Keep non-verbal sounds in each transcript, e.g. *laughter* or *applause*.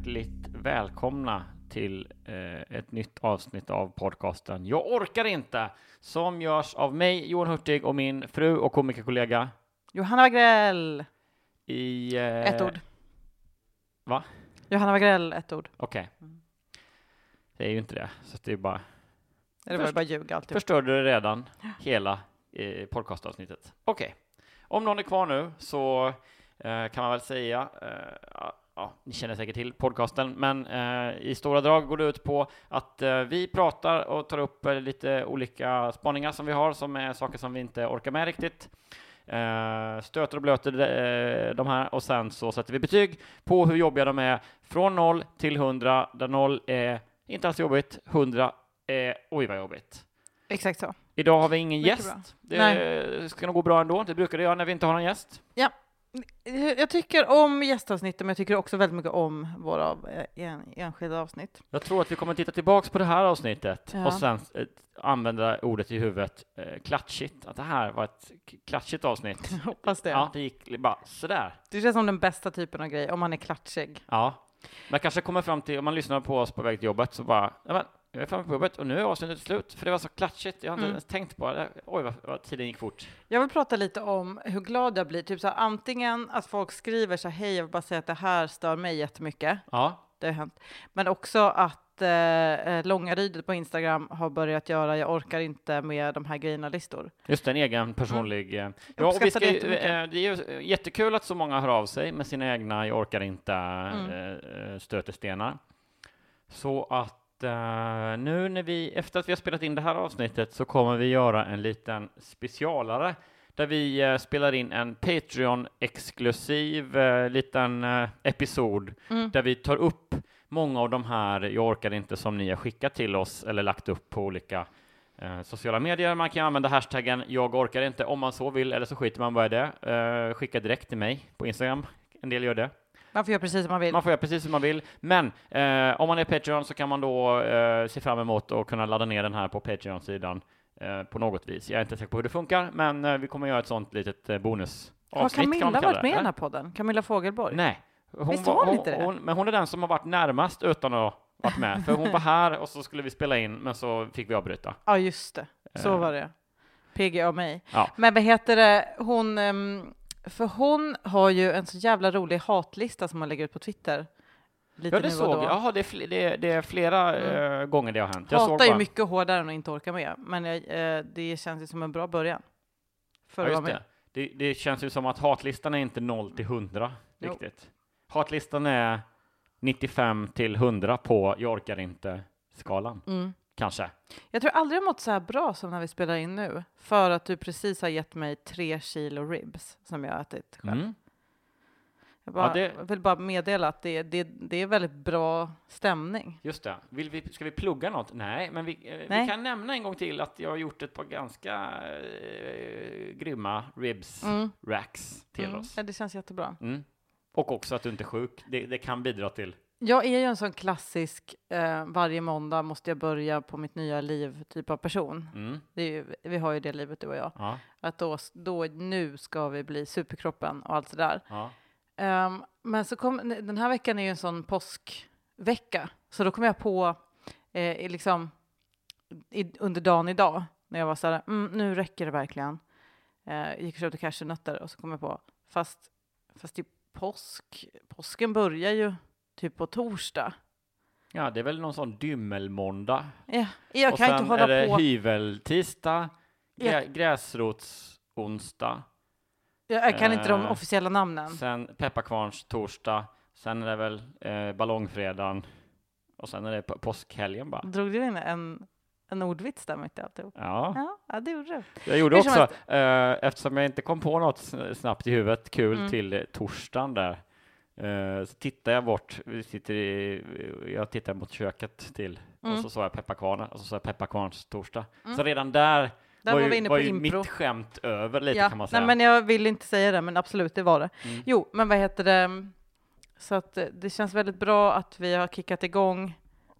hjärtligt välkomna till eh, ett nytt avsnitt av podcasten Jag orkar inte som görs av mig, Johan Hurtig och min fru och komikerkollega Johanna Wagrell, i... Eh, ett ord. Va? Johanna Wagrell, ett ord. Okej. Det är ju inte det, så det är bara... Eller var det bara ljug alltid? Förstörde du redan hela eh, podcastavsnittet. Okej. Om någon är kvar nu så eh, kan man väl säga, eh, ja, ja, ni känner säkert till podcasten, men eh, i stora drag går det ut på att eh, vi pratar och tar upp eh, lite olika spaningar som vi har, som är saker som vi inte orkar med riktigt. Eh, stöter och blöter eh, de här och sen så sätter vi betyg på hur jobbiga de är från 0 till 100, där 0 är inte alls jobbigt, 100 är oj vad jobbigt. Exakt så. Idag har vi ingen Mycket gäst. bra. Det ska nog gå bra ändå. Det brukar det göra när vi inte har någon gäst. Jag tycker om gästavsnitten, men jag tycker också väldigt mycket om våra eh, en, enskilda avsnitt. Jag tror att vi kommer titta tillbaks på det här avsnittet Ja. och sen eh, använda ordet i huvudet eh, klatschigt. Att det här var ett klatschigt avsnitt. *laughs* Hoppas det. Ja, det gick bara sådär. Det känns som den bästa typen av grej, om man är klatschig. Ja. Man kanske kommer fram till, om man lyssnar på oss på väg till jobbet, så bara, ja, men, jag är framme på jobbet och nu är avsnittet slut, för det var så klatschigt. Jag har inte Mm. ens tänkt på det. Oj, vad, vad tiden gick fort. Jag vill prata lite om hur glad jag blir. Typ så här, antingen att folk skriver så här, hej, jag vill bara säga att det här stör mig jättemycket. Ja, Det har hänt. Men också att eh, eh, Långarydet på Instagram har börjat göra jag orkar inte med de här grejerna-listor. Just en egen personlig... eh, Ja, och vi ska, det eh, det är ju jättekul att så många hör av sig med sina egna jag orkar inte Mm. eh, stötestenar. Så att eh, nu när vi, efter att vi har spelat in det här avsnittet så kommer vi göra en liten specialare där vi eh, spelar in en Patreon-exklusiv eh, liten episod Mm. där vi tar upp många av de här jag orkar inte som ni har skickat till oss eller lagt upp på olika sociala medier. Man kan använda hashtaggen jag orkar inte om man så vill eller så skiter man bara i det. Skicka direkt till mig på Instagram. En del gör det. Man får göra precis som man vill. Man får göra precis som man vill. Men eh, om man är Patreon så kan man då eh, se fram emot att kunna ladda ner den här på Patreon-sidan eh, på något vis. Jag är inte säker på hur det funkar, men eh, vi kommer göra ett sånt litet eh, bonusavsnitt. Har Camilla varit med i den här podden? Camilla Fogelborg? Nej. Hon Visst var, hon hon, inte det? hon, men hon är den som har varit närmast utan att varit med. För hon var här och så skulle vi spela in, men så fick vi avbryta. Ja, just det. Så Eh. var det. PG och mig. Ja. Men vad heter det, hon, ehm, för hon har ju en så jävla rolig hatlista som hon lägger ut på Twitter. Lite Ja, det såg jag. Jaha, det det, det är flera Mm. eh, gånger det har hänt. Jag såg Hatar ju bara- mycket hårdare än att inte orka med, men eh, det känns ju som en bra början. För Ja, att just vara med. det. Det, det känns ju som att hatlistan är inte 0 till 100 Jo. riktigt. Hatlistan är 95 till 100 på jag orkar inte-skalan, Mm. Kanske. Jag tror aldrig jag mått så här bra som när vi spelar in nu, för att du precis har gett mig tre kilo ribs som jag har ätit själv. Mm. Jag bara, Ja, det- vill bara meddela att det, det, det är väldigt bra stämning. Just det. Vill vi, ska vi plugga något? Nej, men vi, eh, vi Nej. kan nämna en gång till att jag har gjort ett par ganska eh, grymma ribs Mm. racks till Mm. oss. Ja, det känns jättebra. Mm. Och också att du inte är sjuk. Det, det kan bidra till Jag är ju en sån klassisk, eh, varje måndag måste jag börja på mitt nya liv typ av person. Mm. Ju, vi har ju det livet du och jag. Ja, Att då, då, nu ska vi bli superkroppen och allt det där. ja. Ehm, men så kom, den här veckan är ju en sån påskvecka, så då kom jag på eh, liksom i, under dagen idag när jag var så här, mm, nu räcker det verkligen. Eh, gick och köpte cashewnötter och så kom jag på, fast, fast i påsk, påsken börjar ju typ på torsdag. ja, det är väl någon sån dymmelmåndag. Ja, jag och kan sen inte hålla är det på. hyveltisdag, grä, Ja. gräsrotsonsdag, Jag kan inte de Eh, officiella namnen. sen pepparkvarns torsdag, sen är det väl eh, ballongfredagen och sen är det på- påskhelgen bara. Drog du in en, en ordvits där mitt i alltihop? Ja, Ja, ja, det gjorde du. jag gjorde också, eh, eftersom jag inte kom på något sn- snabbt i huvudet kul Mm. till eh, torsdagen där, eh, så tittar jag bort, vi sitter i, jag tittar mot köket till, Mm. och så sa jag pepparkvarnar, och så sa jag pepparkvarns torsdag. Mm. Så redan där Där var, var ju, vi inne var på ju impro. mitt skämt över lite ja, kan man säga. Nej, men jag vill inte säga det, men absolut, det var det. Mm. Jo, men vad heter det? Så att eh, det känns väldigt bra att vi har kickat igång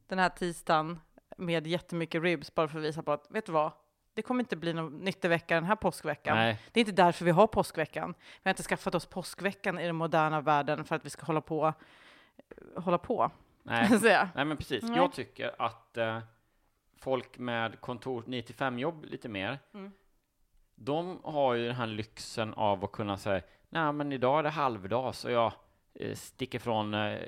den här tisdagen med jättemycket ribs, bara för att visa på att, vet du vad? Det kommer inte bli någon nyttig vecka den här påskveckan. Nej, Det är inte därför vi har påskveckan. Vi har inte skaffat oss påskveckan i den moderna världen för att vi ska hålla på. eh, Hålla på, nej. *laughs* Nej men precis, Nej. jag tycker att eh, folk med kontor 9 jobb lite mer, Mm. de har ju den här lyxen av att kunna säga, nej men idag är det halvdag så jag eh, sticker från eh,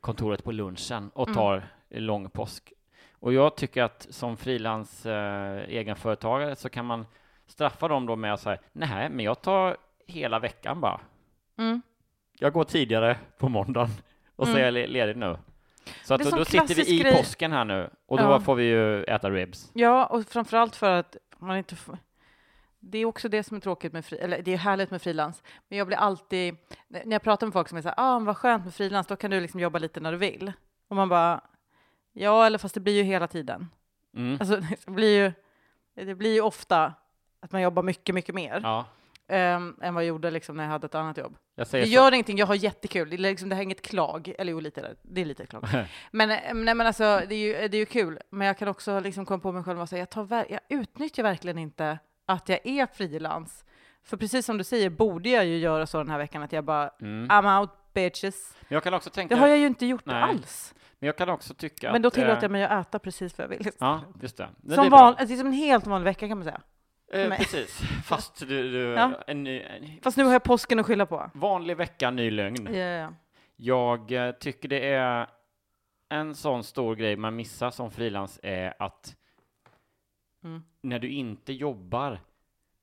kontoret på lunchen och Mm. tar eh, lång påsk. Och jag tycker att som frilans eh, egenföretagare så kan man straffa dem då med att säga, nej men jag tar hela veckan bara. Mm. Jag går tidigare på måndagen och så Mm. är jag le- ledig nu. Så att då, då sitter vi i grej- påsken här nu och då Ja. får vi ju äta ribs. Ja, och framförallt för att man inte får... Det är också det som är tråkigt med fri, eller det är härligt med frilans. Men jag blir alltid, när jag pratar med folk som är så här, ah, vad skönt med frilans, då kan du liksom jobba lite när du vill. Och man bara, ja, eller fast det blir ju hela tiden. Mm. Alltså, *laughs* det blir ju, det blir ju ofta att man jobbar mycket, mycket mer Ja, ehm, än vad jag gjorde liksom när jag hade ett annat jobb. jag Det så. gör ingenting, jag har jättekul. Det, är liksom, det här är inget klag, eller jo, lite, det är lite klag. *laughs* Men, eh, nej, men alltså, det är, ju, det är ju kul, men jag kan också liksom komma på mig själv och säga, jag, tar, jag utnyttjar verkligen inte att jag är frilans. För precis som du säger borde jag ju göra så den här veckan, att jag bara, Mm. I'm out bitches. Jag kan också tänka, Det har jag ju inte gjort Nej. alls. Men jag kan också tycka Men då att, tillåter eh, jag mig att äta precis vad jag vill. Ja, just det. Det Som, bra. van, alltså, det som en helt vanlig vecka kan man säga. Eh, Nej. precis, fast du, du Ja. en, ny, en Fast nu har jag påsken att skylla på. vanlig vecka, ny lögn. Ja, ja. Jag eh, tycker det är en sån stor grej man missar som frilans är att Mm. när du inte jobbar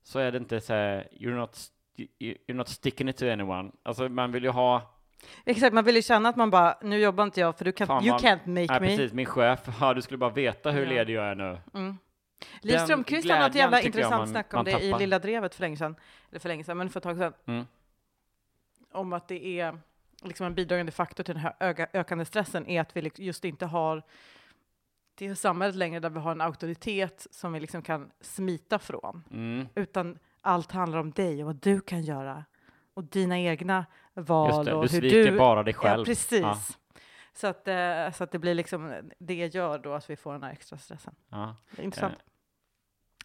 så är det inte så här, you're not, you're not sticking it to anyone. Alltså man vill ju ha, Exakt, man vill ju känna att man bara, nu jobbar inte jag för du kan, you can't make nej me. precis, min chef, *laughs* ja, du skulle bara veta hur Ja. ledig jag är nu. Mm. Liv Strömquist hade glädjen jävla intressant man- snack om det i tappar. Lilla Drevet för länge sedan, eller för länge sedan, men för ett tag sedan, Mm. om att det är liksom en bidragande faktor till den här öga, ökande stressen är att vi liksom just inte har det samhället längre där vi har en auktoritet som vi liksom kan smita från, Mm. utan allt handlar om dig och vad du kan göra och dina egna val det, och du hur sviker du... bara dig själv. Ja, precis. Ja. Så, att, eh, så att det blir liksom, det gör då att vi får den här extra stressen. Ja. Intressant. Eh,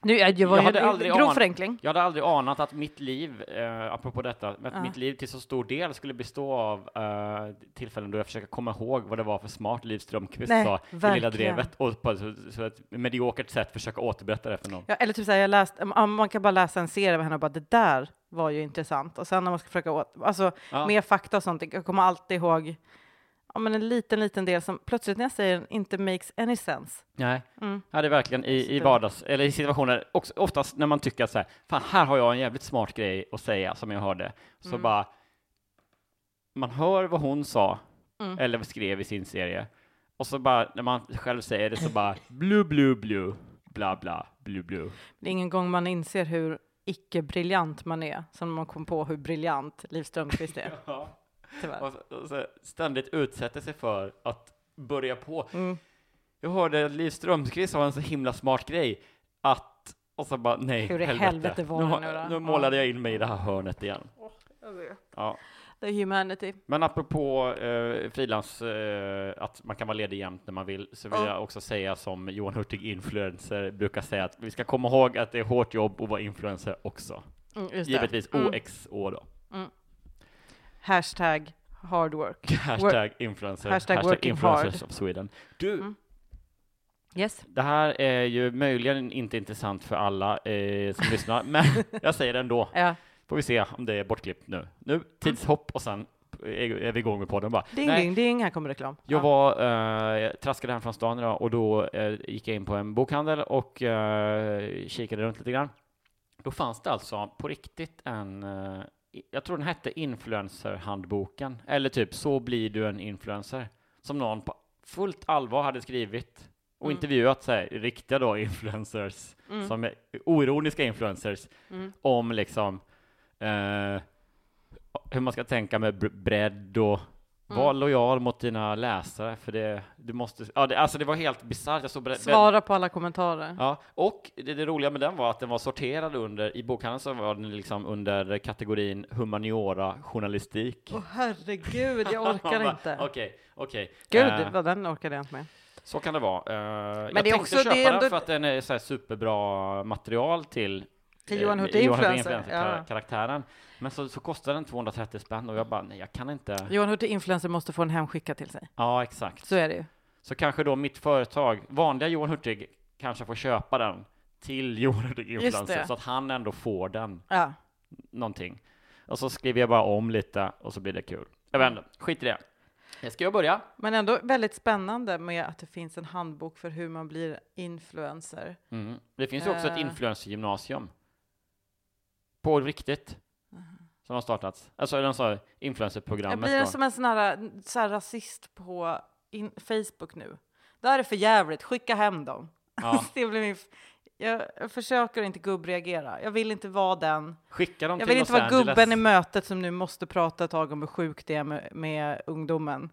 Nu, jag, det var jag hade aldrig grov förenkling. Jag hade aldrig anat att mitt liv, eh, apropå detta, att Ja. mitt liv till så stor del skulle bestå av eh, tillfällen då jag försöker komma ihåg vad det var för smart Liv Strömquist sa i Lilla. Drevet och på så, så ett mediokert sätt försöka återberätta det för någon. Ja, eller typ så här, jag läst, man kan bara läsa en serie av henne och bara det där var ju intressant. Och sen när man ska försöka åt, alltså Ja. mer fakta och sånt, jag kommer alltid ihåg ja, men en liten, liten del som plötsligt när jag säger den inte makes any sense. Nej, Mm. ja, det är verkligen i, i vardags, eller i situationer, också, oftast när man tycker att så här, fan här har jag en jävligt smart grej att säga som jag hörde, så Mm. bara man hör vad hon sa Mm. eller skrev i sin serie och så bara när man själv säger det så bara blu blu blu bla bla blu blu. Det är ingen gång man inser hur icke-briljant man är som man kom på hur briljant Liv Strömquist är. *laughs* Ja. Och, så- och så ständigt utsätter sig för att börja på. Mm. Jag hörde att Liv Strömquist sa en så himla smart grej att och så bara nej, Hur i helvete var nu, det har- nu då? nu målade jag in mig i det här hörnet igen. Ja. The humanity. Men apropå eh, frilans, eh, att man kan vara ledig jämt när man vill, så vill Ja. jag också säga som Johan Hurtig, influencer, brukar säga att vi ska komma ihåg att det är hårt jobb att vara influencer också. Mm. Givetvis Mm. OXO då. Hashtag hard work. *laughs* Hashtag influencer, hashtag working influencers hard. of Sweden. Du, Mm. Yes. det här är ju möjligen inte intressant för alla eh, som lyssnar, *laughs* men jag säger det ändå. Ja. Får vi se om det är bortklippt nu. Nu, tidshopp och sen är vi igång med podden bara. Ding, Nej, ding, ding. Här kommer reklam. Jag Ja. var, eh, jag traskade hem från stan idag och då eh, gick jag in på en bokhandel och eh, kikade runt lite grann. Då fanns det alltså på riktigt en, eh, jag tror den hette Influencer-handboken, eller typ Så blir du en influencer, som någon på fullt allvar hade skrivit och Mm. intervjuat så här, riktiga då influencers, Mm. som är oironiska influencers, Mm. om liksom eh, hur man ska tänka med br- bredd och Mm. var lojal mot dina läsare, för det, du måste, ja, det, alltså det var helt bisarrt. Svara på alla kommentarer. Ja, och det, det roliga med den var att den var sorterad under, i bokhandeln så var den liksom under kategorin humaniora journalistik. Åh herregud, jag orkar *laughs* inte. Okej, okej. Gud, Eh, vad den orkade jag inte med. så kan det vara. Eh, jag det tänkte också- köpa den ändå- för att den är så superbra material till Till Johan eh, Hurtig influencer, influencer, ja. Men så, så kostar den 230 spänn och jag bara, nej jag kan inte. Johan Hurtig influencer måste få en hemskickad till sig. Ja, exakt. Så är det ju. Så kanske då mitt företag, vanliga Johan Hurtig, kanske får köpa den till Johan Hurtig Just Influencer, det. så att han ändå får den, Ja. någonting. Och så skriver jag bara om lite, och så blir det kul. Jag vet inte, skit i det. Ska jag börja? Men ändå väldigt spännande med att det finns en handbok för hur man blir influencer. Mm. Det finns ju också ett Eh. influencergymnasium. På riktigt. Som har startats. Alltså den sa Jag influencerprogrammet blir då. som en sån här, så här rasist på in, Facebook nu. Det här är för jävligt, skicka hem dem. Ja. *laughs* det blir min, jag, jag försöker inte gubbreagera. Jag vill inte vara den. Skicka dem Jag vill inte vara Angeles. gubben i mötet som nu måste prata ett tag om hur sjukt det är med, med ungdomen.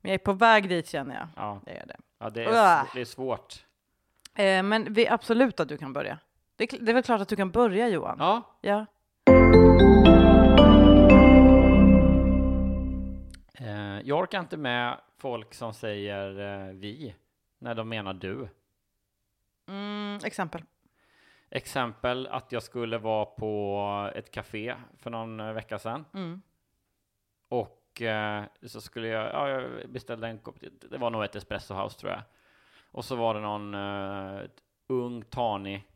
Men jag är på väg dit känner jag. Ja, Det är det. ja det, är, det är svårt. Eh, men vi, absolut att du kan börja. Det det är väl klart att du kan börja Johan? Ja, Ja. Eh, jag orkar inte med folk som säger eh, vi när de menar du. Mm, exempel. Exempel att jag skulle vara på ett café för någon eh, vecka sedan Mm. och eh, så skulle jag, ja, jag beställde en kopp, det var nog ett espresso house tror jag. Och så var det någon eh, ung, tanig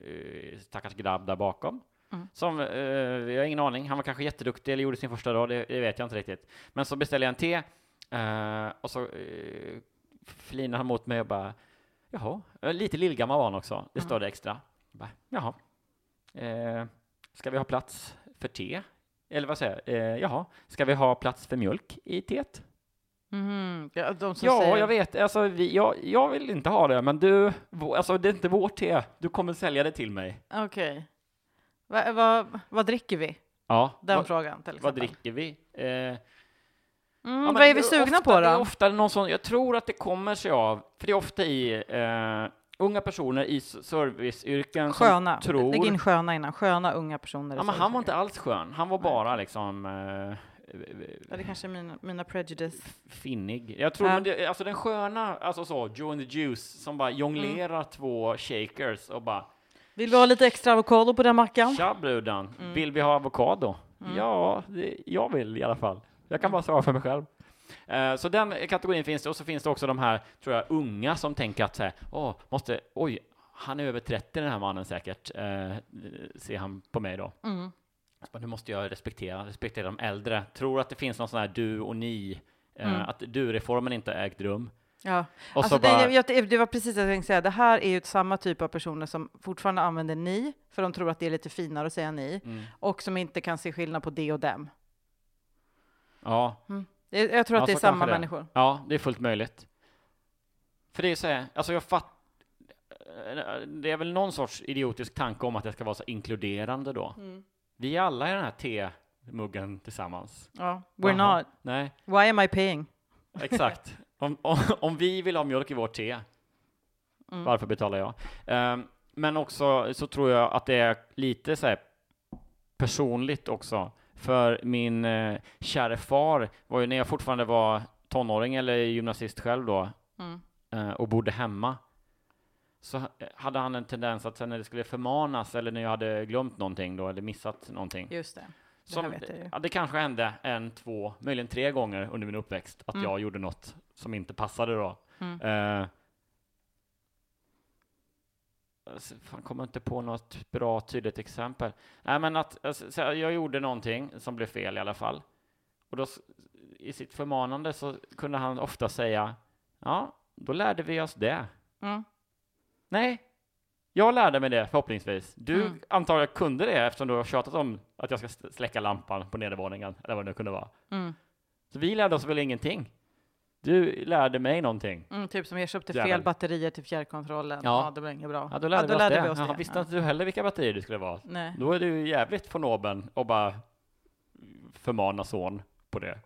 eh, stackars grabb där bakom. Mm. Som, eh, jag har ingen aning, han var kanske jätteduktig eller gjorde sin första dag, det, det vet jag inte riktigt. Men så beställde jag en te eh, och så eh, flinade han mot mig och bara Jaha, Eh, lite lillgammal var han också, det står det extra. Jag Bara, Jaha, eh, ska vi ha plats för te? Eller vad säger jag? Eh, jaha, ska vi ha plats för mjölk i teet? Mhm. Ja, Ja, säger, jag vet. Alltså, vi, jag, jag vill inte ha det, men du, alltså, det är inte vårt te. Du kommer sälja det till mig. Okej. Va, va, vad dricker vi? Ja, Den vad, frågan till vad exempel. dricker vi? Eh, Mm, ja, vad är vi sugna ofta, på Det är då? ofta någon sån, jag tror att det kommer sig av, för det är ofta i eh, unga personer i serviceyrken Sköna. som tror... Lägg in sköna innan. Sköna unga personer. Ja, men han var inte alls skön. Han var bara liksom eh, Ja, det kanske är mina, mina prejudice. finnig. Jag tror, Ja. det, alltså den sköna, alltså så, Joe and the Juice, som bara jonglerar Mm. två shakers och bara Vill vi ha lite extra avokado på den mackan? Tja brudan, Mm. vill vi ha avokado? Ja, det, jag vill i alla fall. Jag Mm. kan bara svara för mig själv. Eh, så den kategorin finns det, och så finns det också de här, tror jag, unga som tänker att så här, åh, måste, oj, han är över 30 den här mannen säkert, eh, ser han på mig då. Mm. Men nu måste jag respektera, respektera de äldre. Tror att det finns någon sån här du och ni, eh, Mm. att du-reformen inte ägt rum. Ja. Och Alltså så det, jag, det var precis det jag tänkte säga. Det här är ju samma typ av personer som fortfarande använder ni, för de tror att det är lite finare att säga ni, mm, och som inte kan se skillnad på det och dem. ja, Jag, jag tror Ja, att det är samma det människor. Ja, det är fullt möjligt. För det är så här, alltså jag fatt... Det är väl någon sorts idiotisk tanke om att det ska vara så inkluderande då. Mm. Vi är alla i den här te-muggen tillsammans. Ja, we're Jaha. not. Nej, Why am I paying? exakt. *laughs* om, om, om vi vill ha mjölk i vårt te, Mm. varför betalar jag? Ehm, men också så tror jag att det är lite så här personligt också För min eh, käre far var ju när jag fortfarande var tonåring eller gymnasist själv då Mm. eh, och bodde hemma så ha- hade han en tendens att sen när det skulle förmanas eller när jag hade glömt någonting då eller missat någonting Just det. Det som, vet jag ju. ja, det kanske hände en, två, möjligen tre gånger under min uppväxt att Mm. jag gjorde något som inte passade då. Mm. Alltså, fan, kommer inte på något bra tydligt exempel. Nej, men att alltså, så jag gjorde någonting som blev fel i alla fall. Och då i sitt förmanande så kunde han ofta säga, ja, då lärde vi oss det. Mm. Nej, jag lärde mig det förhoppningsvis. Du Mm. antagligen kunde det eftersom du har tjatat om att jag ska släcka lampan på nedervåningen eller vad det nu kunde vara. Mm. Så vi lärde oss väl ingenting. Du lärde mig någonting. Mm, typ som jag köpte Jävel. fel batterier till fjärrkontrollen. Ja. Ja, det blev inget bra. Ja, då lärde, vi, oss lärde vi oss det. visste Ja. inte du heller vilka batterier det skulle vara? Nej. Då är du jävligt förnåben och bara förmana son på det.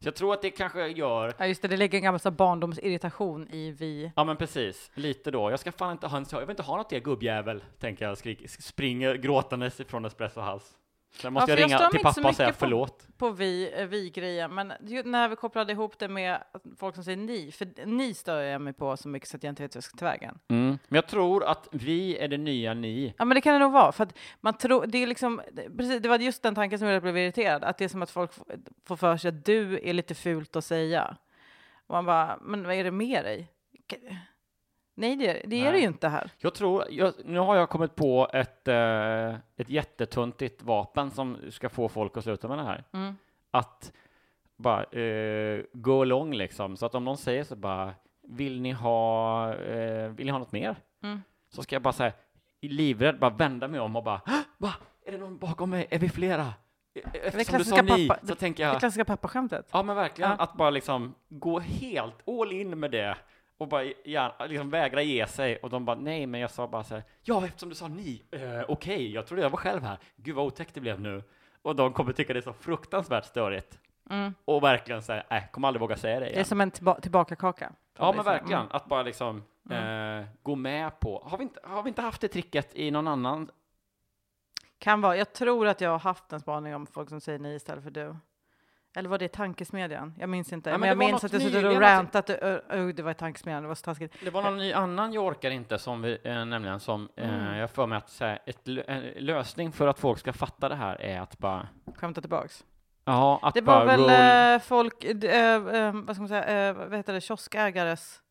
Så jag tror att det kanske gör Ja, just det, det ligger en gammal så barndomsirritation i vi. Ja men precis, lite då. Jag ska fan inte ha en, jag vill inte ha något det gubbjävel, tänker jag, skrik, springer gråtandes ifrån Espresso House. Sen måste för jag jag ringa mig till pappa och säga på- förlåt. på vi, eh, vi-grejen, men när vi kopplade ihop det med folk som säger ni, för ni stör jag mig på så mycket så att jag inte vet hur jag ska ta vägen. Mm. Men jag tror att vi är det nya ni. Ja, men det kan det nog vara, för att man tror, det är liksom, precis, det var just den tanken som jag blev irriterad, att det är som att folk får för sig att du är lite fult att säga. Och man bara, men vad är det med dig? Nej, det, är- det är det Nej. ju inte här. Jag tror, jag, nu har jag kommit på ett, eh, ett jättetuntigt vapen som ska få folk att sluta med det här. Mm. Att bara eh, gå lång liksom, så att om någon säger så bara, vill ni ha, eh, vill ni ha något mer? Mm. Så ska jag bara säga, livrädd, bara vända mig om och bara, "Hå! va? Är det någon bakom mig? Är vi flera? E- Eftersom du sa ni, pappa- så tänker Det jag, klassiska pappaskämtet. ja men verkligen, Ja. att bara liksom gå helt all in med det och bara gärna, liksom vägra ge sig och de bara nej men jag sa bara så här ja eftersom du sa ni, eh, okej jag trodde jag var själv här, gud vad otäckt det blev nu och de kommer tycka det är så fruktansvärt störigt Mm. och verkligen säga nej, kommer aldrig våga säga det Det är igen. som en tillba- tillbakakaka. Ja men så- verkligen, mm. att bara liksom eh, gå med på, har vi, inte, har vi inte haft det tricket i någon annan? Kan vara. Jag tror att jag har haft en spaning om folk som säger ni istället för du. Eller var det tankesmedjan? Jag minns inte. Ja, men men jag var minns att jag suttit och alltså. rantat. ö, det var tankesmedjan, det var så taskigt. Det var någon ny annan jag orkar inte som vi, eh, nämligen som Mm. eh, jag får mig att säga ett en lösning för att folk ska fatta det här är att bara Skämta tillbaks. Ja, att Det var bara väl roll- eh, folk, eh, vad ska man säga, eh, vad heter det, kioskägares.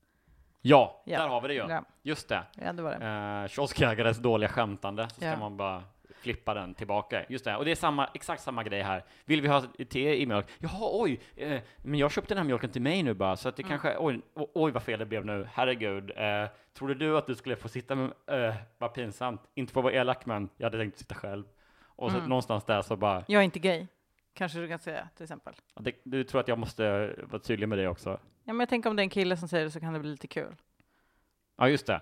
Ja, Ja. där har vi det ju. Ja. Just det. Ja, det var det. Eh, kioskägares dåliga skämtande, så ska Ja. man bara flippa den tillbaka. Just det, och det är samma, exakt samma grej här. Vill vi ha te i mjölk? Jaha, oj, eh, men jag köpte den här mjölken till mig nu bara, så att det Mm. kanske, oj, oj vad fel det blev nu, herregud. Eh, trodde du att du skulle få sitta med, eh, vad pinsamt, inte få vara elak, men jag hade tänkt sitta själv. Och så Mm. någonstans där så bara, Jag är inte gay, kanske du kan säga till exempel. det, du tror att jag måste vara tydlig med det också? Ja, men jag tänker om det är en kille som säger det så kan det bli lite kul. Ja, just det.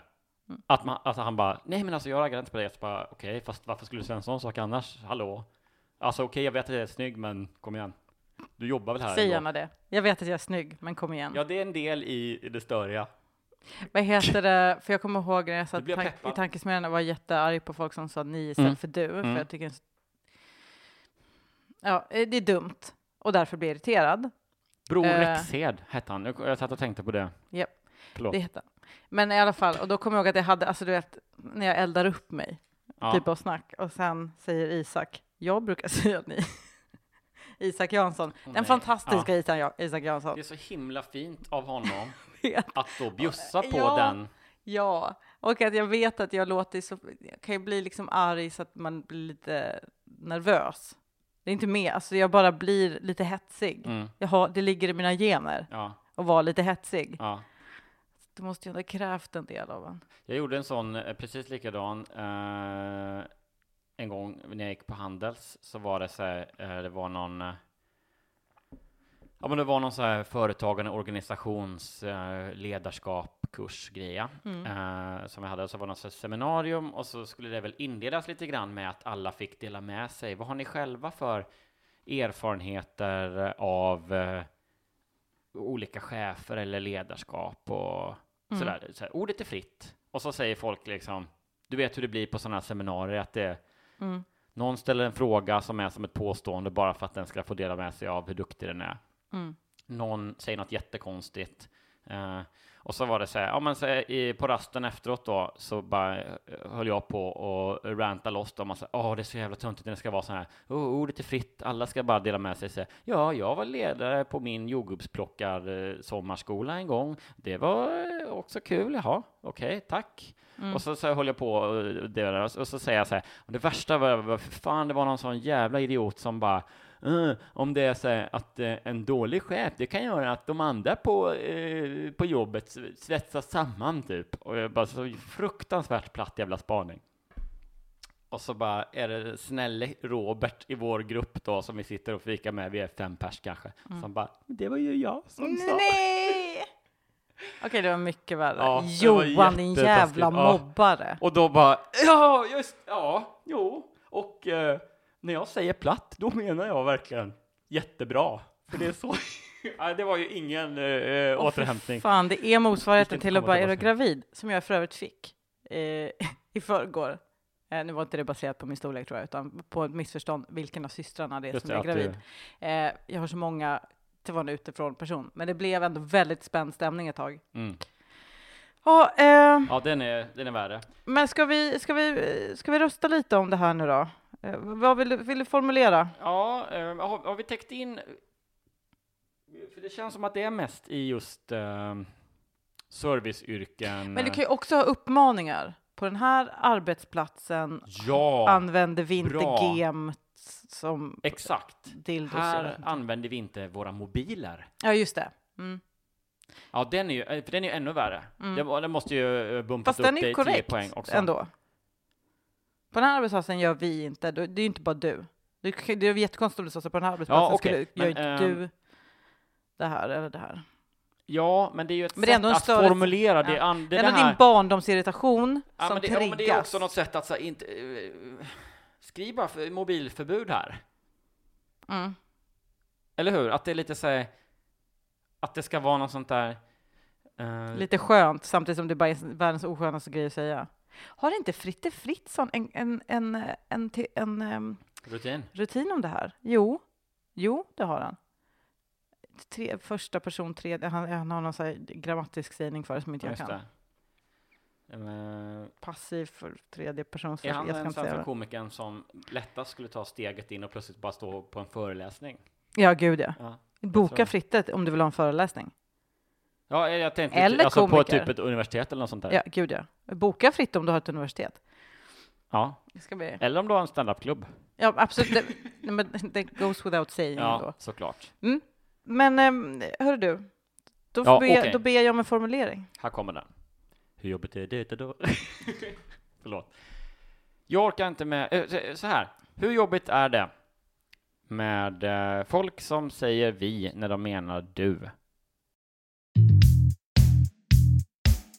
Mm. Att, man, att han bara, nej men alltså jag raggar inte på dig. Så bara, okej, fast varför skulle du säga en sån sak annars? Hallå? Alltså okej, jag vet att jag är snygg, men kom igen. Du jobbar väl här Säg gärna det. Jag vet att jag är snygg, men kom igen. Ja, det är en del i, i det störiga. Vad heter det? För jag kommer ihåg när jag satt tank- i tankesmedjan och var jättearg på folk som sa ni istället Mm. för du. Mm. För jag tycker Ja, eh, det är dumt och därför blir jag irriterad. Bror Eh. Rexhed hette han. Jag, jag satt och tänkte på det. Japp. Förlåt. Det heter han. Men i alla fall, och då kommer jag ihåg att jag hade, alltså du vet, när jag eldar upp mig, ja. typ av snack, och sen säger Isak, jag brukar *laughs* säga ni. Isak Jansson, Åh, den nej. fantastiska Ja- Isak Jansson. Det är så himla fint av honom *laughs* att då bjussa på Ja. den. Ja, och att jag vet att jag låter så, jag kan ju bli liksom arg så att man blir lite nervös. Det är inte mer, alltså jag bara blir lite hetsig. Mm. Har, det ligger i mina gener Ja, att vara lite hetsig. ja. Det måste ju ha krävt en del av en. Jag gjorde en sån eh, precis likadan eh, en gång när jag gick på Handels så var det så här, eh, det var någon eh, Ja men det var någon så här företagande organisations eh, ledarskap kursgreja Mm. eh, som jag hade. Så var det något seminarium och så skulle det väl inledas lite grann med att alla fick dela med sig. Vad har ni själva för erfarenheter av olika chefer eller ledarskap och Mm. sådär. Så här, ordet är fritt. Och så säger folk liksom, du vet hur det blir på sådana här seminarier, att det, Mm. någon ställer en fråga som är som ett påstående bara för att den ska få dela med sig av hur duktig den är. Mm. Någon säger något jättekonstigt. Eh, och så var det så här, ja men så här, i, på rasten efteråt då så bara eh, höll jag på och ranta loss då, man sa, åh det är så jävla töntigt när det ska vara så här, oh, ordet är fritt, alla ska bara dela med sig, så här, ja, jag var ledare på min jordgubbsplockar eh, sommarskola en gång, det var eh, också kul, jaha, okej, tack. Och så, så höll jag på och, och så säger jag så här, och det värsta var, var för fan, det var någon sån jävla idiot som bara "Eh, om det är så här att eh, en dålig chef, det kan göra att de andra på, eh, på jobbet svetsas samman typ. Och jag bara så fruktansvärt platt jävla spaning. Och så bara är det snälle Robert i vår grupp då som vi sitter och fikar med, vi är fem pers kanske, som bara, "Men det var ju jag som sa. Nej! Okej, det var mycket värre. Ja, Johan, din jävla Ja. mobbare. Och då bara, ja, just, ja, jo, och eh, när jag säger platt, då menar jag verkligen jättebra. För det är så, *laughs* Nej, det var ju ingen eh, Åh, återhämtning. Fan, det är motsvarigheten till att bara, är du gravid? Som jag för övrigt fick eh, *laughs* i förrgår. Eh, nu var inte det baserat på min storlek tror jag, utan på ett missförstånd vilken av systrarna det är Just som det, är gravid. Eh, jag har så många, det var en utifrån person, men det blev ändå väldigt spänd stämning ett tag. Mm. Ja, eh, Ja, den är, den är värre. men ska vi, ska, vi, ska vi rösta lite om det här nu då? Eh, vad vill du, vill du formulera? Ja, eh, har, har vi täckt in, för det känns som att det är mest i just eh, serviceyrken. Men du kan ju också ha uppmaningar. På den här arbetsplatsen Ja, använder vi inte bra. gem som exakt. dildos. jag vet Här använder vi inte våra mobiler. Ja, just det. Mm. Ja, den är ju, eh, för den är ju ännu värre. Den, den måste ju Fast upp 10 korrekt poäng också. ändå. På den här arbetsplatsen gör vi inte, det är ju inte bara du. Det är, det är jättekonstigt om du sa på den här arbetsplatsen Ja, okej, skulle, gör inte ehm, du det här eller det här. Ja, men det är ju ett Men sätt att större- formulera det. ja. Det, Det är det här. din barndomsirritation ja, som men det, ja, triggas. men det är också något sätt att så, inte, eh, skriv bara för mobilförbud här. Mm. Eller hur? Att det är lite så här, att det ska vara något sånt där... eh, Lite skönt, samtidigt som det bara är världens oskönaste grej att säga. Har inte Fritte Fritzson en, en, en, en, en, en, em, rutin. rutin om det här? Jo, jo, det har han. Tre, första person, tredje, han, han har någon så grammatisk sägning för det som inte Ja, jag kan. Eh, Passiv för tredje persons. är jag han den svenska komikern som lättast skulle ta steget in och plötsligt bara stå på en föreläsning? Ja, gud ja. Ja. Boka Fritte om du vill ha en föreläsning. Ja, jag tänkte Eller alltså på komiker. typ ett universitet eller något sånt där. Ja, gud ja. Boka Fritte om du har ett universitet. Ja. Det ska bli... Eller om du har en standupklubb. Ja, absolut. Det, men det goes without saying Ja, ändå. såklart. Mm. Men um, hör du, då, Ja, ber, okej. då ber jag om en formulering. Här kommer den. Hur jobbigt är det då? *laughs* Förlåt. Jag orkar inte med... eh, så- Så här. Hur jobbigt är det med eh, folk som säger vi när de menar du?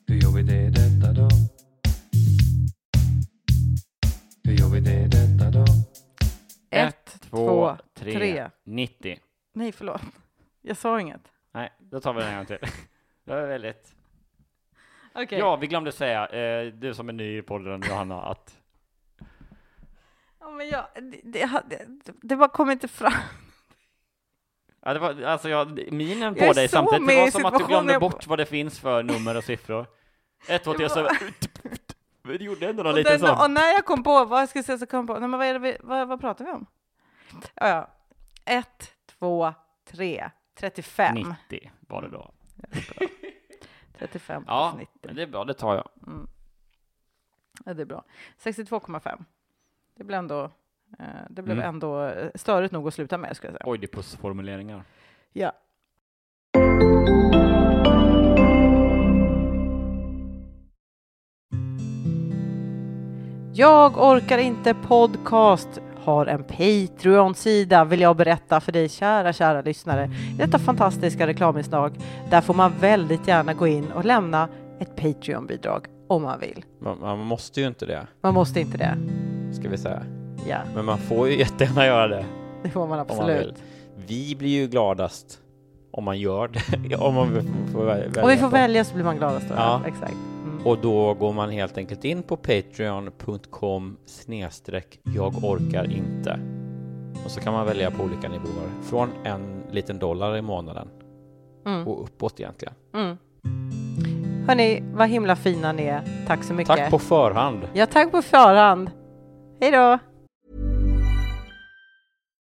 Hur jobbigt är detta då? Hur jobbigt är detta då? Ett, två, tre, tre. 90. Nej, förlåt. Jag sa inget. Nej, då tar vi den en gång till. *laughs* Det var väldigt... Okej. Ja, vi glömde säga, eh, du som är ny i podden, Johanna, att Ja, men jag, det, det, det, det bara kom inte fram. Ja, det var, alltså jag, minen på Jag är dig så samtidigt, med det var i som att du glömde situationen. bort vad det finns för nummer och siffror. Ett, två, tre, så... Men *laughs* du gjorde ändå någon Och, liten den, och sån. när jag kom på vad jag skulle säga så kom jag på, nej men vad, är det vi, vad, vad pratar vi om? Ja, ja. Ett, två, tre, 35. 90 var det då. *laughs* 35 plus Ja, 90. men det är bra, det tar jag. Ja, det är bra. 62,5. Det blev ändå, eh, det blev Mm. ändå eh, störigt nog att sluta med, skulle jag säga. Oidipus-formuleringar. Ja. Jag orkar inte podcast har en Patreon-sida vill jag berätta för dig kära, kära lyssnare. I detta fantastiska reklaminslag. Där får man väldigt gärna gå in och lämna ett Patreon-bidrag om man vill. Man, man måste ju inte det, Man måste inte det. ska vi säga. Ja, Men man får ju jättegärna göra det det får man man absolut. vill. Vi blir ju gladast om man gör det. *laughs* om man får välja. Om vi får välja så blir man gladast då. Ja. Exakt. Och då går man helt enkelt in på patreon.com snedstreck jag orkar inte. Och så kan man välja på olika nivåer. Från en liten dollar i månaden Mm. och uppåt egentligen. Mm. Hörni, vad himla fina ni är. Tack så mycket. Tack på förhand. Ja, tack på förhand. Hej då!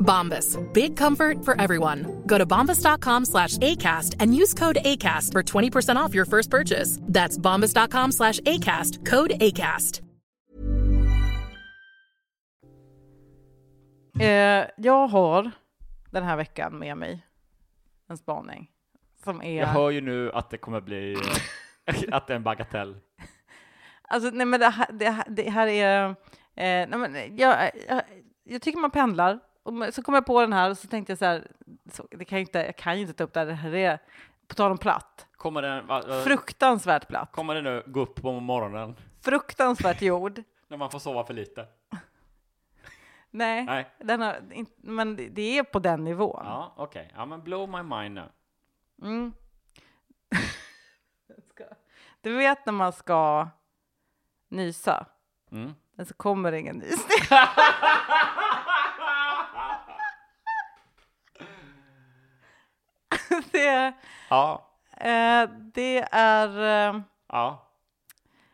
Bombas. Big comfort for everyone. Go to bombas.com slash ACAST and use code ACAST for 20% off your first purchase. That's bombas.com slash ACAST. Code ACAST. Eh, jag har den här veckan med mig en spaning som är... Jag hör ju nu att det kommer bli *laughs* att det är en bagatell. Alltså, nej men det här, det här, det här är... Eh, nej men jag, jag, jag tycker man pendlar. Och så kom jag på den här och så tänkte jag så här, så, det kan jag, inte, jag kan ju inte ta upp det här, det här är, på tal om platt, Kommer den, va, va, fruktansvärt platt. kommer den nu gå upp på morgonen Fruktansvärt jord. *laughs* när man får sova för lite? Nej, Nej. Har, men det- det är på den nivån. Ja, okej. Ja, men blow my mind nu. Mm. *laughs* Du vet när man ska nysa, Mm. men så kommer det ingen nysning. *laughs* *laughs* det, Ja, eh, det är... Eh, ja.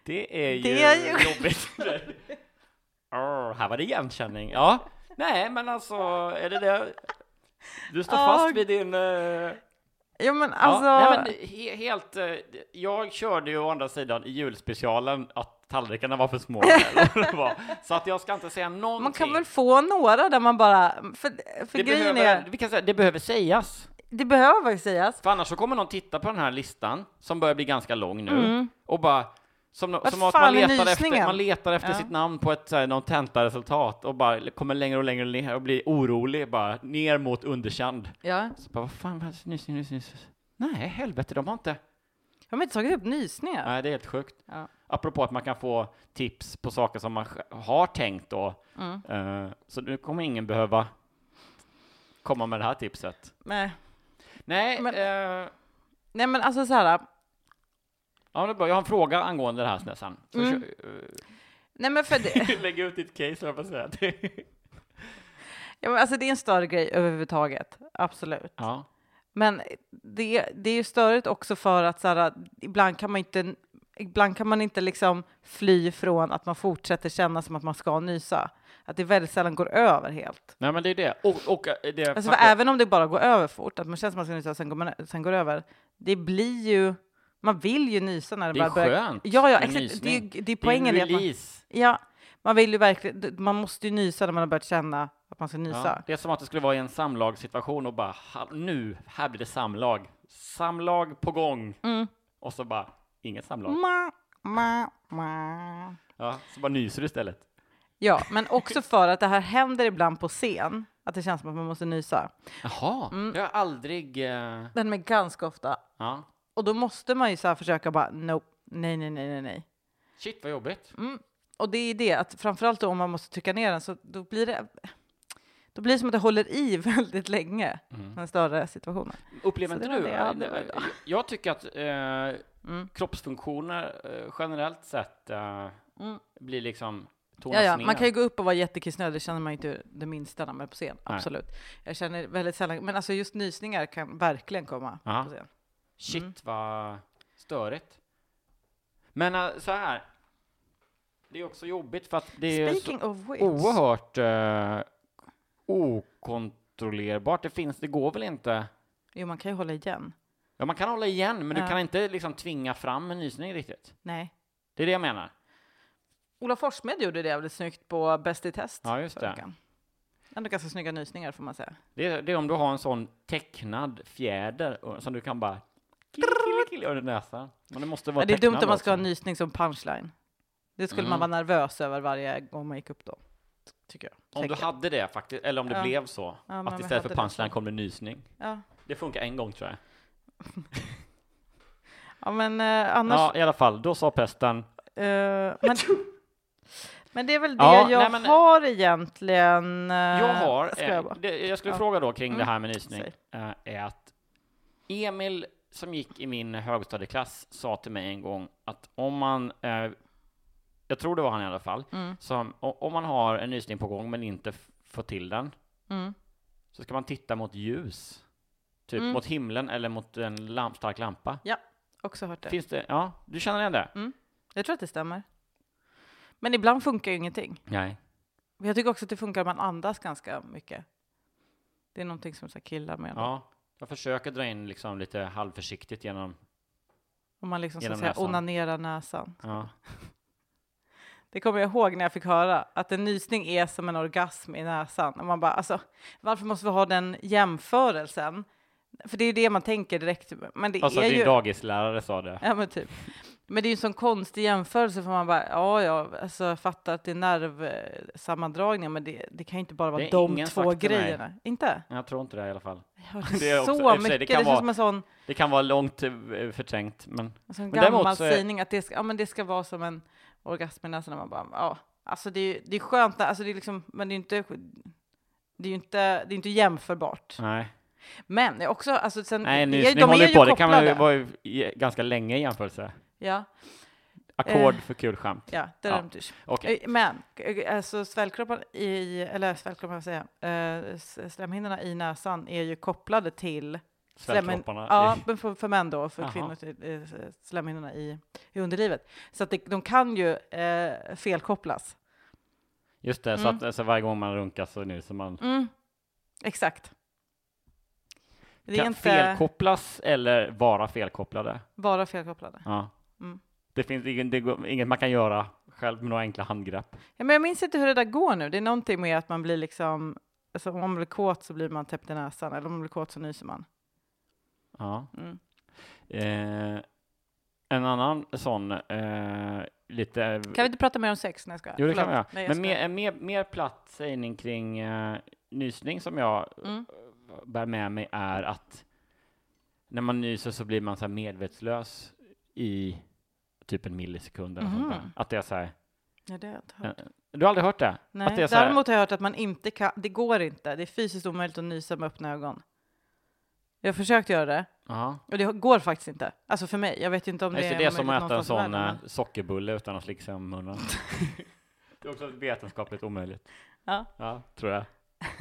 Det är ju, Det är ju- jobbigt. Åh, här var det igenkänning. Ja, nej, men alltså, är det det? Du står Ja. fast vid din... eh, jo men Ja, alltså... nej, men he, helt, eh, jag körde ju å andra sidan i julspecialen att tallrikarna var för små. *laughs* var. Så att jag ska inte säga någonting. man kan väl få några där man bara... För, för det, grejen behöver, är... vi kan säga, det behöver sägas. Det behöver faktiskt sägas. För annars så kommer någon titta på den här listan, som börjar bli ganska lång nu, Mm. och bara som, som att man letar, efter, man letar efter Ja. sitt namn på ett här, något tentaresultat och bara kommer längre och längre ner och blir orolig, bara ner mot underkänd. Ja. Så bara, vad fan, vad, nysning, nysning, nysning. Nej, helvete, de har inte... Har de inte tagit upp nysningar? Nej, det är helt sjukt. Ja. Apropå att man kan få tips på saker som man har tänkt då. Mm. Eh, så nu kommer ingen behöva komma med det här tipset. Nej. Nej, Men- eh, Nej men alltså så här. ja, det är bra. jag har en fråga angående det här Snessan. Så Mm. kö- Nej men för det, *laughs* Lägg ut ditt case, jag säga. *laughs* ja, men alltså det är en större grej överhuvudtaget. Absolut. ja. Men det, det är ju störigt också för att så här, ibland kan man inte Ibland kan man inte liksom fly från att man fortsätter känna som att man ska nysa. Att det väldigt sällan går över helt. Nej, men det är det. Och, och eh, det Alltså även om det bara går över fort, att man känner som att man ska nysa sen går, man, sen går det över. Det blir ju, man vill ju nysa när det, Det är bara börjar. skönt Ja, ja, exakt. Det är, det är Det är poängen en att man, release. Ja, man vill ju verkligen, man måste ju nysa när man har börjat känna att man ska nysa. Ja, det är som att det skulle vara i en samlagssituation och bara nu, här blir det samlag. Samlag på gång. Mm. Och så bara inget samlag. Ma, ma, ma. Ja, så bara nyser du istället. Ja, men också för att det här händer ibland på scen, att det känns som att man måste nysa. Jaha, Mm. det har jag aldrig... eh, Den med ganska ofta. ja. Och då måste man ju så här försöka bara, nope, nej, nej, nej, nej, nej. Shit, vad jobbigt. Mm. Och det är det, att framförallt då om man måste trycka ner den, så då blir det... Då blir det som att det håller i *laughs* väldigt länge, Mm. den större situationen. Upplever inte du? det jag hade eh. *laughs* Jag tycker att eh, Mm. kroppsfunktioner eh, generellt sett eh, Mm. blir liksom Ja, ja, man kan ju gå upp och vara jättekissnödig, det känner man inte det minsta när man är på scen. Nej. Absolut. Jag känner väldigt sällan, men alltså just nysningar kan verkligen komma Ja. på scen. Shit Mm. vad störigt. Men eh, så här. Det är också jobbigt för att det är Speaking så of which. oerhört eh, okontrollerbart. Det finns, det går väl inte. Jo, man kan ju hålla igen. Ja, man kan hålla igen, men Ja. du kan inte liksom tvinga fram en nysning riktigt. Nej. Det är det jag menar. Ola Forssmed gjorde det jävligt snyggt på Bäst i test. Ja, just det. veckan. Ändå ganska snygga nysningar får man säga. Det är, det är om du har en sån tecknad fjäder som du kan bara kille, kille, kille under näsan. Men det måste vara Ja, det är dumt om man ska ha en nysning som punchline. Det skulle Mm. man vara nervös över varje gång man gick upp då. Tycker jag. Om du hade det faktiskt, eller om det Ja. blev så. Ja, att istället för det punchline kom det nysning. Ja. Det funkar en gång tror jag. *laughs* Ja, men eh, annars... Ja, i alla fall, då sa pesten. Eh, men, *laughs* men det är väl det Ja, jag nej, men- har egentligen. eh, Jag har, ska jag eh, bara- det, jag skulle Ja. fråga då kring Mm. det här med nysning, eh, är att Emil som gick i min högstadieklass sa till mig en gång att om man, eh, jag tror det var han i alla fall, Mm. som, om man har en nysning på gång men inte får till den, Mm. så ska man titta mot ljus. Typ Mm. mot himlen eller mot en lamp, stark lampa. Ja, också hört det. Finns det, ja, du känner igen det? Mm. Jag tror att det stämmer. Men ibland funkar ju ingenting. Nej. Jag tycker också att det funkar om man andas ganska mycket. Det är någonting som så killar med. Ja, jag försöker dra in liksom lite halvförsiktigt genom, Om man liksom Genom säga näsan. onanerar näsan. ja. *laughs* Det kommer jag ihåg när jag fick höra att en nysning är som en orgasm i näsan. Och man bara, alltså, varför måste vi ha den jämförelsen? För det är ju det man tänker direkt. Men det Alltså är din ju... dagislärare sa det. Ja, men typ. Men det är ju en sån konstig jämförelse för man bara, ja, ja, alltså jag fattar att det är nervsammandragningar, men det, det kan ju inte bara vara de två grejerna. Inte? Jag tror inte det i alla fall. Jag Det är också- så för sig, det mycket, kan det, vara- som en sån Det kan vara långt eh, förträngt, men... alltså en men gammal sägning att det ska, ja, men det ska vara som en orgasm i näsan. Man bara, ja, alltså det är, det är skönt, alltså det är liksom, men det är inte, det är ju inte, det är inte jämförbart. Nej, Men också, alltså sen, Nej det är- nysning de håller ju på. Det kan man vara ganska länge i jämförelse. Ja, Ackord Eh, för kul skämt. ja, det Ja, ja. okej. Men eh, alltså svällkroppen i, eller svällkroppen, vad säger jag, eh, slemhinnorna i näsan är ju kopplade till slemhin- Svällkropparna Ja, men för, för män då, för Jaha. kvinnor eh, slemhinnorna i, i underlivet. Så att det, de kan ju eh, felkopplas. Just det, så Mm. att alltså, varje gång man runkar så nyser man. Mm. Exakt. Det är Kan inte felkopplas eller vara felkopplade? bara felkopplade. Ja. Mm. Det finns ingen, det går, inget man kan göra själv med några enkla handgrepp. Ja, men jag minns inte hur det där går nu. Det är någonting med att man blir liksom, alltså om man blir kåt så blir man täppt i näsan, eller om man blir kåt så nyser man. Ja. Mm. Eh, en annan sån, eh, lite... Kan vi inte prata mer om sex? när jag ska? Jo, det kan vi göra. Men mer, mer, mer platt sägning kring eh, nysning som jag Mm. eh, bär med mig är att när man nyser så blir man så medvetslös i typ en millisekund eller sånt där. Mhm. Att det är så här, Ja, det har jag inte hört. eh, du har aldrig hört det? Nej, att det är så här, däremot har jag hört att man inte kan, det går inte, det är fysiskt omöjligt att nysa med öppna ögon. Jag har försökt göra det, Ja. och det går faktiskt inte. Alltså för mig, jag vet ju inte om Nej, det är det är som att äta en i sån världen, eh, sockerbulle utan att slicka om munnen. *laughs* det är också vetenskapligt omöjligt. Ja. Ja, tror jag.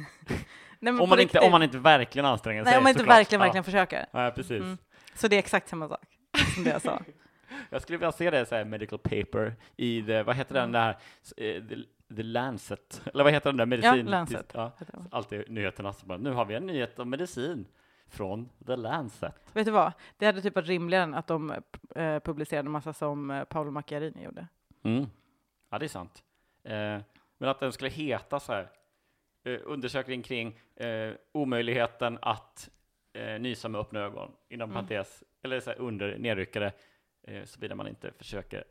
*laughs* Nej, Om man, inte, om man inte verkligen anstränger sig Nej, om man inte såklart. verkligen, Ja. verkligen försöker. Ja, precis. Mm. Så det är exakt samma sak som det jag sa. *laughs* Jag skulle vilja se det så här medical paper i det, vad heter den Mm. där, eh, the, the Lancet, *laughs* eller vad heter den där medicin? Lancet Ja, heter det. alltid nyheterna så bara, nu har vi en nyhet om medicin från the Lancet. Vet du vad? Det hade typ varit rimligare än att de eh, publicerade massa som eh, Paolo Macchiarini gjorde. Mm. Ja, det är sant. Eh, men att den skulle heta så här, eh, undersökning kring eh, omöjligheten att eh, nysa med öppna ögon, inom Mm. parentes, eller så här under nedryckade, såvida man inte försöker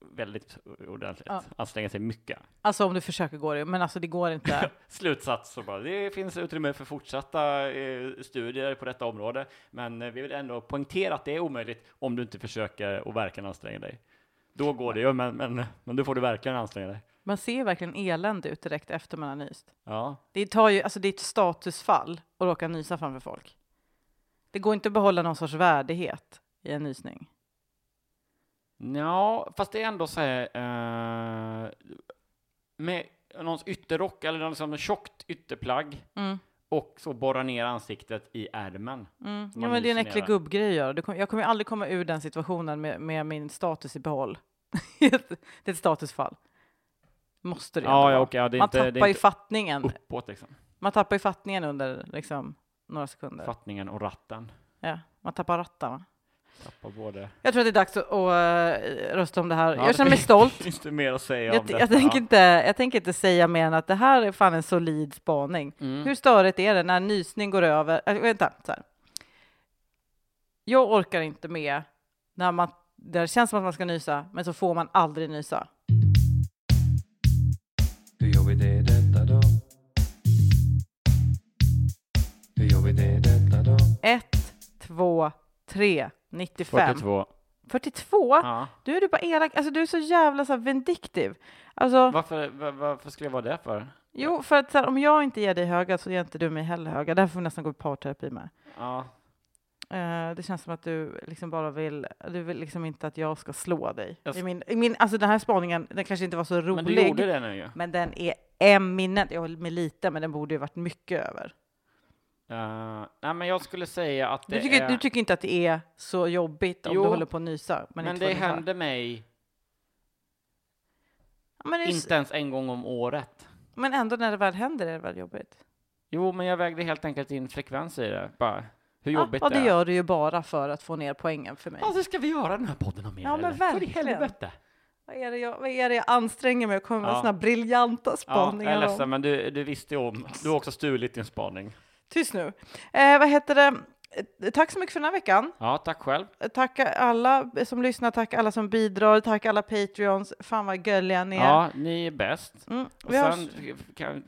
väldigt ordentligt, Ja. anstränga sig mycket. Alltså om du försöker går det men alltså det går inte. *laughs* Slutsats så bara, det finns utrymme för fortsatta eh, studier på detta område, men eh, vi vill ändå poängtera att det är omöjligt om du inte försöker och verkligen anstränga dig. Då går det ju, men, men, men då får du verkligen anstränga dig. Man ser verkligen elände ut direkt efter man har nyst. Ja. Det, tar ju, alltså det är ett statusfall att råka nysa framför folk. Det går inte att behålla någon sorts värdighet i en nysning. Ja, fast det är ändå så här, eh, med någons ytterrock eller någon liksom tjockt ytterplagg Mm. och så borra ner ansiktet i ärmen. Mm. Ja, men det är en äcklig gubbgrej att kom, jag kommer aldrig komma ur den situationen med, med min status i behåll. *laughs* det är ett statusfall. Måste det Ja, ja, okej, ja, det Man inte- tappar ju inte fattningen. Uppåt liksom. Man tappar ju fattningen under liksom, några sekunder. Fattningen och ratten. Ja, man tappar både... Jag tror att det är dags att, att äh, rösta om det här. Ja, jag känner mig stolt. *laughs* Finns det mer att säga Jag, om jag, tänker inte, jag tänker inte säga mer än att det här är fan en solid spaning. Mm. Hur störigt är det när nysning går över? Äh, vänta, så här. Jag orkar inte med när man, det känns som att man ska nysa, men så får man aldrig nysa. Hur gör vi det detta då? Hur gör vi det detta då? Ett, två, tre, 95. 42. 42? Ja. Du är du bara elak. Alltså du är så jävla så här vindiktiv. Alltså, Varför, var, varför skulle jag vara det för? jo, för att så här, om jag inte ger dig höga så ger inte du mig heller höga. Därför får vi nästan gå i parterapi med. Ja. Eh, det känns som att du liksom bara vill, du vill liksom inte att jag ska slå dig. Jag I min, i min, alltså den här spaningen, den kanske inte var så rolig. Men du gjorde det nu ju. Men den är eminent. Jag håller med lite, men den borde ju varit mycket över. Uh, nej, men jag skulle säga att det Du tycker, är... du tycker inte att det är så jobbigt om Jo, du håller på att nysa? Men, får det händer mig Ja, Men, det inte ens en gång om året. men ändå när det väl händer är det väl jobbigt? Jo, men jag vägde helt enkelt in frekvens i det. Bara hur Ja, jobbigt ja, det är. gör du ju bara för att få ner poängen för mig. Alltså, ska vi göra den här podden om mer? Ja, men eller? För verkligen. helvete. Vad är det jag, vad är det jag anstränger mig att komma med Ja. sådana briljanta Ja, spaningar jag är om? ledsen, men du, du visste ju om. Du har också stulit din spaning. Tyst nu. Eh, vad heter det? Eh, Tack så mycket för den här veckan. Ja, tack själv. Eh, Tack alla som lyssnar, tack alla som bidrar, tack alla Patreons. Fan vad gulliga ni är. Ja, ni är bäst. Mm, Och har- sen, kan,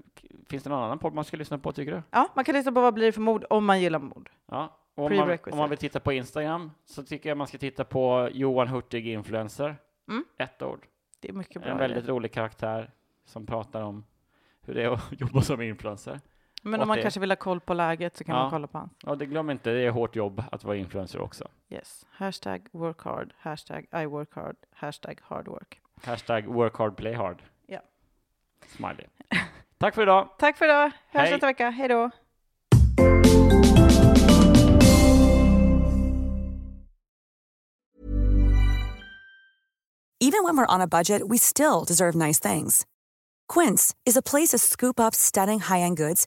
finns det någon annan podd man ska lyssna på, tycker du? ja, man kan lyssna på Vad blir det för mord om man gillar mord. Ja. Om, man, om man vill titta på Instagram så tycker jag man ska titta på Johan Hurtig Influencer. Mm. Ett ord. Det är mycket bra. En väldigt det. rolig karaktär som pratar om hur det är att *laughs* jobba som influencer. Men om man det- kanske vill ha koll på läget så kan Ja. man kolla på hans. Ja, det glöm inte, det är hårt jobb att vara influencer också. Yes. Hashtag work hard, hashtag I work hard, hashtag hard work. Hashtag work hard, play hard. Ja. Smiley. *laughs* Tack för idag. Tack för idag. Hörs Hej. nästa vecka. Hej då. Even when we're on a budget, we still deserve nice things. Quince is a place to scoop up stunning high-end goods